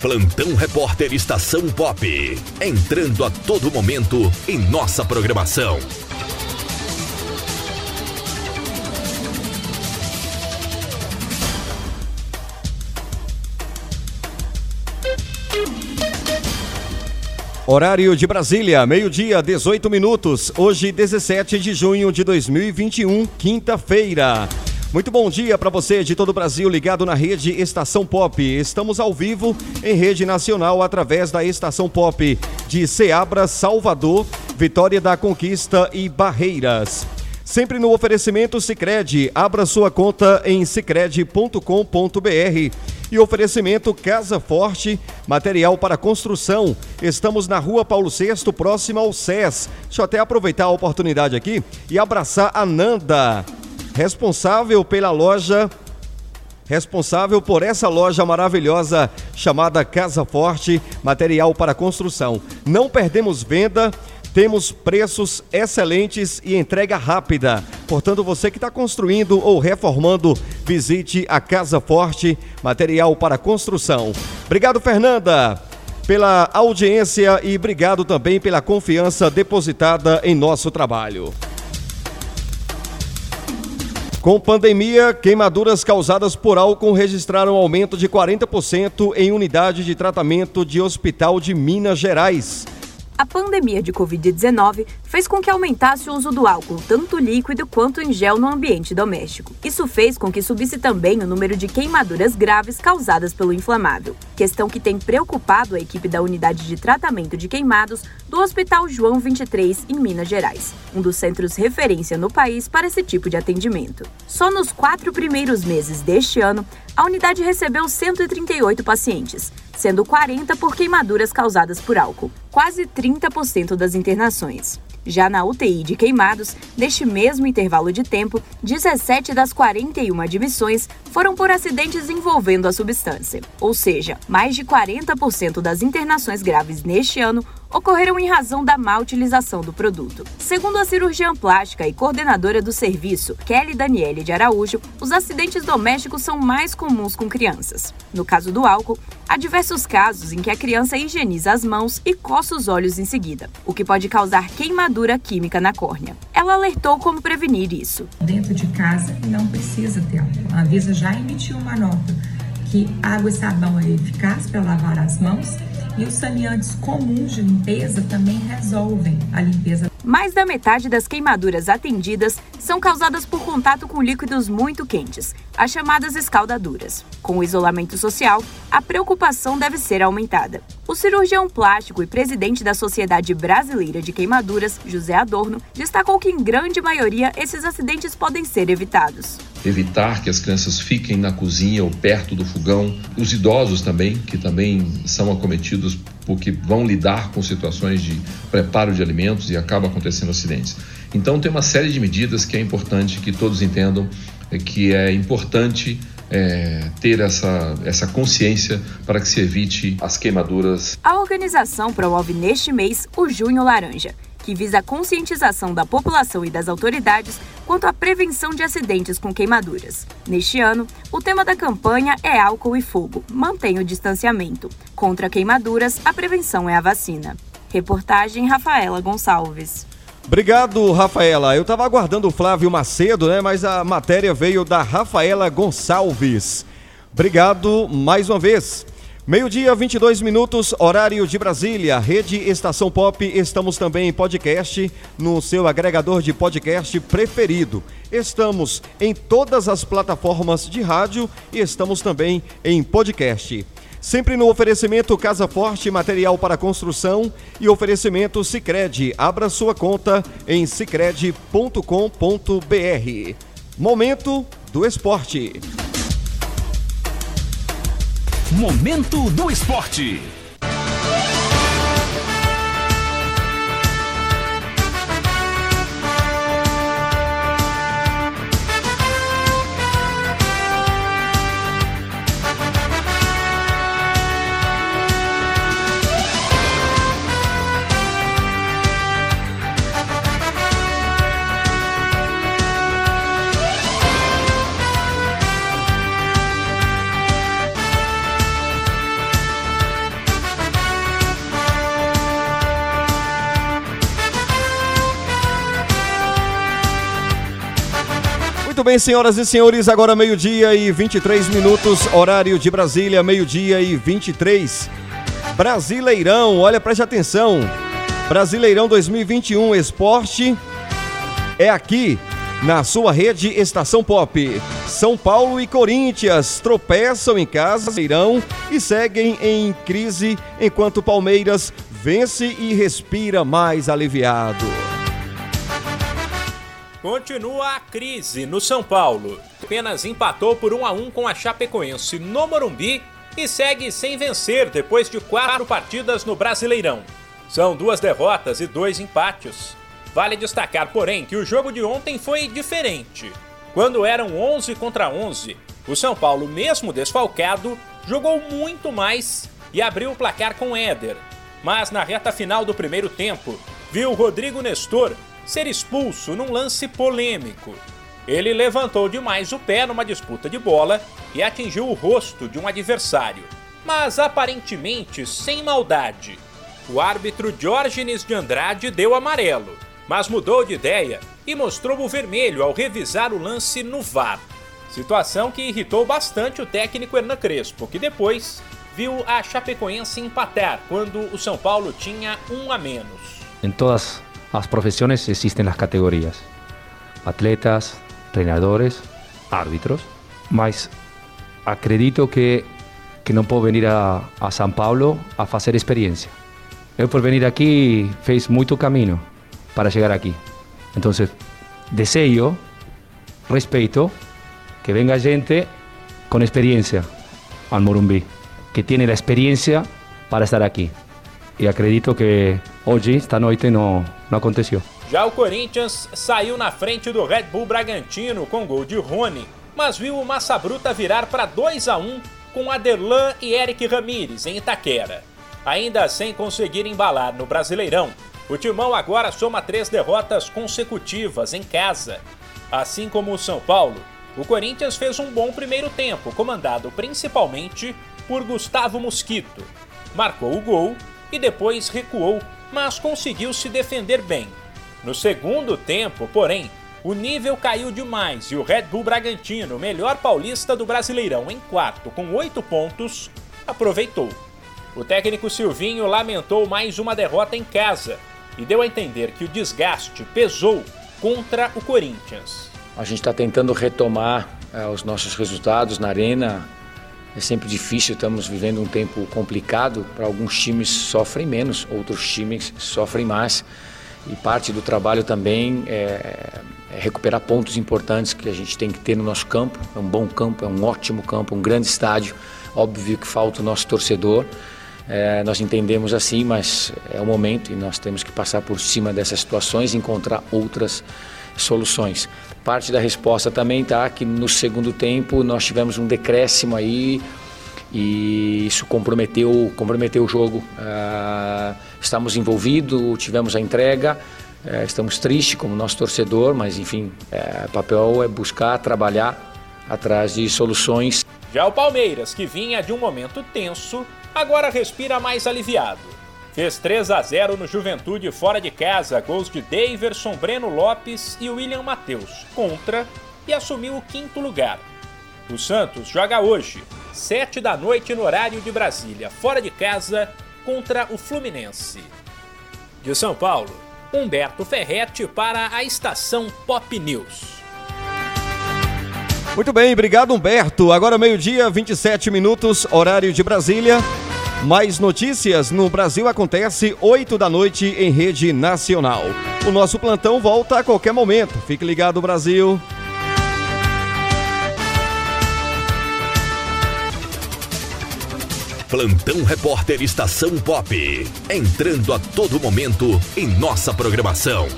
Plantão Repórter Estação Pop. Entrando a todo momento em nossa programação. Horário de Brasília, meio-dia, 18 minutos. Hoje, 17 de junho de 2021, quinta-feira. Muito bom dia para você de todo o Brasil ligado na rede Estação Pop. Estamos ao vivo em rede nacional através da Estação Pop de Ceabra, Salvador, Vitória da Conquista e Barreiras. Sempre no oferecimento Sicredi. Abra sua conta em sicredi.com.br. E oferecimento Casa Forte, material para construção. Estamos na rua Paulo VI, próximo ao SES. Deixa eu até aproveitar a oportunidade aqui e abraçar a Nanda, responsável pela loja responsável por essa loja maravilhosa chamada Casa Forte, material para construção. Não perdemos venda, temos preços excelentes e entrega rápida. Portanto, você que está construindo ou reformando, visite a Casa Forte, material para construção. Obrigado, Fernanda, pela audiência e obrigado também pela confiança depositada em nosso trabalho. Com pandemia, queimaduras causadas por álcool registraram aumento de 40% em unidade de tratamento de hospital de Minas Gerais. A pandemia de Covid-19 fez com que aumentasse o uso do álcool, tanto líquido quanto em gel, no ambiente doméstico. Isso fez com que subisse também o número de queimaduras graves causadas pelo inflamável, questão que tem preocupado a equipe da Unidade de Tratamento de Queimados do Hospital João 23, em Minas Gerais, um dos centros referência no país para esse tipo de atendimento. Só nos quatro primeiros meses deste ano, a unidade recebeu 138 pacientes, sendo 40 por queimaduras causadas por álcool, quase 30% das internações. Já na UTI de queimados, neste mesmo intervalo de tempo, 17 das 41 admissões foram por acidentes envolvendo a substância. Ou seja, mais de 40% das internações graves neste ano ocorreram em razão da má utilização do produto. Segundo a cirurgiã plástica e coordenadora do serviço, Kelly Daniele de Araújo, os acidentes domésticos são mais comuns com crianças. No caso do álcool, há diversos casos em que a criança higieniza as mãos e coça os olhos em seguida, o que pode causar queimadura química na córnea. Ela alertou como prevenir isso. Dentro de casa não precisa ter álcool. A Anvisa já emitiu uma nota que água e sabão é eficaz para lavar as mãos e os saneantes comuns de limpeza também resolvem a limpeza. Mais da metade das queimaduras atendidas são causadas por contato com líquidos muito quentes, as chamadas escaldaduras. Com o isolamento social, a preocupação deve ser aumentada. O cirurgião plástico e presidente da Sociedade Brasileira de Queimaduras, José Adorno, destacou que em grande maioria esses acidentes podem ser evitados evitar que as crianças fiquem na cozinha ou perto do fogão, os idosos também, que também são acometidos porque vão lidar com situações de preparo de alimentos e acaba acontecendo acidentes. Então tem uma série de medidas que é importante que todos entendam é que é importante é, ter essa, essa consciência para que se evite as queimaduras. A organização promove neste mês o Junho Laranja que visa a conscientização da população e das autoridades quanto à prevenção de acidentes com queimaduras. Neste ano, o tema da campanha é álcool e fogo. Mantenha o distanciamento. Contra queimaduras, a prevenção é a vacina. Reportagem Rafaela Gonçalves. Obrigado, Rafaela. Eu estava aguardando o Flávio Macedo, né? Mas a matéria veio da Rafaela Gonçalves. Obrigado mais uma vez. Meio-dia, 22 minutos, horário de Brasília, Rede Estação Pop. Estamos também em podcast no seu agregador de podcast preferido. Estamos em todas as plataformas de rádio e estamos também em podcast. Sempre no oferecimento Casa Forte, material para construção e oferecimento Sicredi. Abra sua conta em sicredi.com.br. Momento do esporte. Momento do Esporte. Muito bem, senhoras e senhores, agora meio-dia e 23 minutos, horário de Brasília, meio-dia e 23. Brasileirão, olha, preste atenção. Brasileirão 2021 Esporte é aqui na sua rede Estação Pop. São Paulo e Corinthians tropeçam em casa, irão e seguem em crise, enquanto Palmeiras vence e respira mais aliviado. Continua a crise no São Paulo. Apenas empatou por 1 a 1 com a Chapecoense no Morumbi e segue sem vencer depois de quatro partidas no Brasileirão. São duas derrotas e dois empates. Vale destacar, porém, que o jogo de ontem foi diferente. Quando eram 11 contra 11, o São Paulo, mesmo desfalcado, jogou muito mais e abriu o placar com Éder. Mas na reta final do primeiro tempo, viu Rodrigo Nestor ser expulso num lance polêmico. Ele levantou demais o pé numa disputa de bola e atingiu o rosto de um adversário, mas aparentemente sem maldade. O árbitro Diógenes de Andrade deu amarelo, mas mudou de ideia e mostrou o vermelho ao revisar o lance no VAR. Situação que irritou bastante o técnico Hernan Crespo, que depois viu a Chapecoense empatar quando o São Paulo tinha um a menos. Em todas as profissões existem as categorias: atletas, treinadores, árbitros. Mas acredito que, que não posso vir a, a São Paulo a fazer experiência. Eu, por vir aqui, fiz muito caminho para chegar aqui. Então, desejo, respeito que venga gente com experiência ao Morumbi, que tem a experiência para estar aqui. E acredito que hoje, esta noite, não, não aconteceu. Já o Corinthians saiu na frente do Red Bull Bragantino com gol de Rony, mas viu o Massa Bruta virar para 2 a 1 com Aderlan e Eric Ramires em Itaquera. Ainda sem conseguir embalar no Brasileirão, o Timão agora soma três derrotas consecutivas em casa. Assim como o São Paulo, o Corinthians fez um bom primeiro tempo, comandado principalmente por Gustavo Mosquito. Marcou o gol e depois recuou, mas conseguiu se defender bem. No segundo tempo, porém, o nível caiu demais e o Red Bull Bragantino, melhor paulista do Brasileirão em quarto com oito pontos, aproveitou. O técnico Silvinho lamentou mais uma derrota em casa e deu a entender que o desgaste pesou contra o Corinthians. A gente está tentando retomar é, os nossos resultados na arena. É sempre difícil, estamos vivendo um tempo complicado. Para alguns times sofrem menos, outros times sofrem mais. E parte do trabalho também é, é, recuperar pontos importantes que a gente tem que ter no nosso campo. É um bom campo, é um ótimo campo, um grande estádio. Óbvio que falta o nosso torcedor. É, nós entendemos assim, mas é o momento e nós temos que passar por cima dessas situações e encontrar outras soluções. Parte da resposta também está que no segundo tempo nós tivemos um decréscimo aí e isso comprometeu, comprometeu o jogo. Uh, estamos envolvidos, tivemos a entrega, uh, estamos tristes como nosso torcedor, mas enfim, uh, papel é buscar, trabalhar atrás de soluções. Já o Palmeiras, que vinha de um momento tenso, agora respira mais aliviado. Fez 3 a 0 no Juventude fora de casa, gols de Daverson, Breno Lopes e William Matheus contra e assumiu o quinto lugar. O Santos joga hoje, 7 da noite no horário de Brasília, fora de casa, contra o Fluminense. De São Paulo, Humberto Ferretti para a estação Pop News. Muito bem, obrigado Humberto. Agora meio-dia, 27 minutos, horário de Brasília. Mais notícias no Brasil acontece 8 da noite em rede nacional. O nosso plantão volta a qualquer momento. Fique ligado, Brasil. Plantão Repórter Estação Pop. Entrando a todo momento em nossa programação.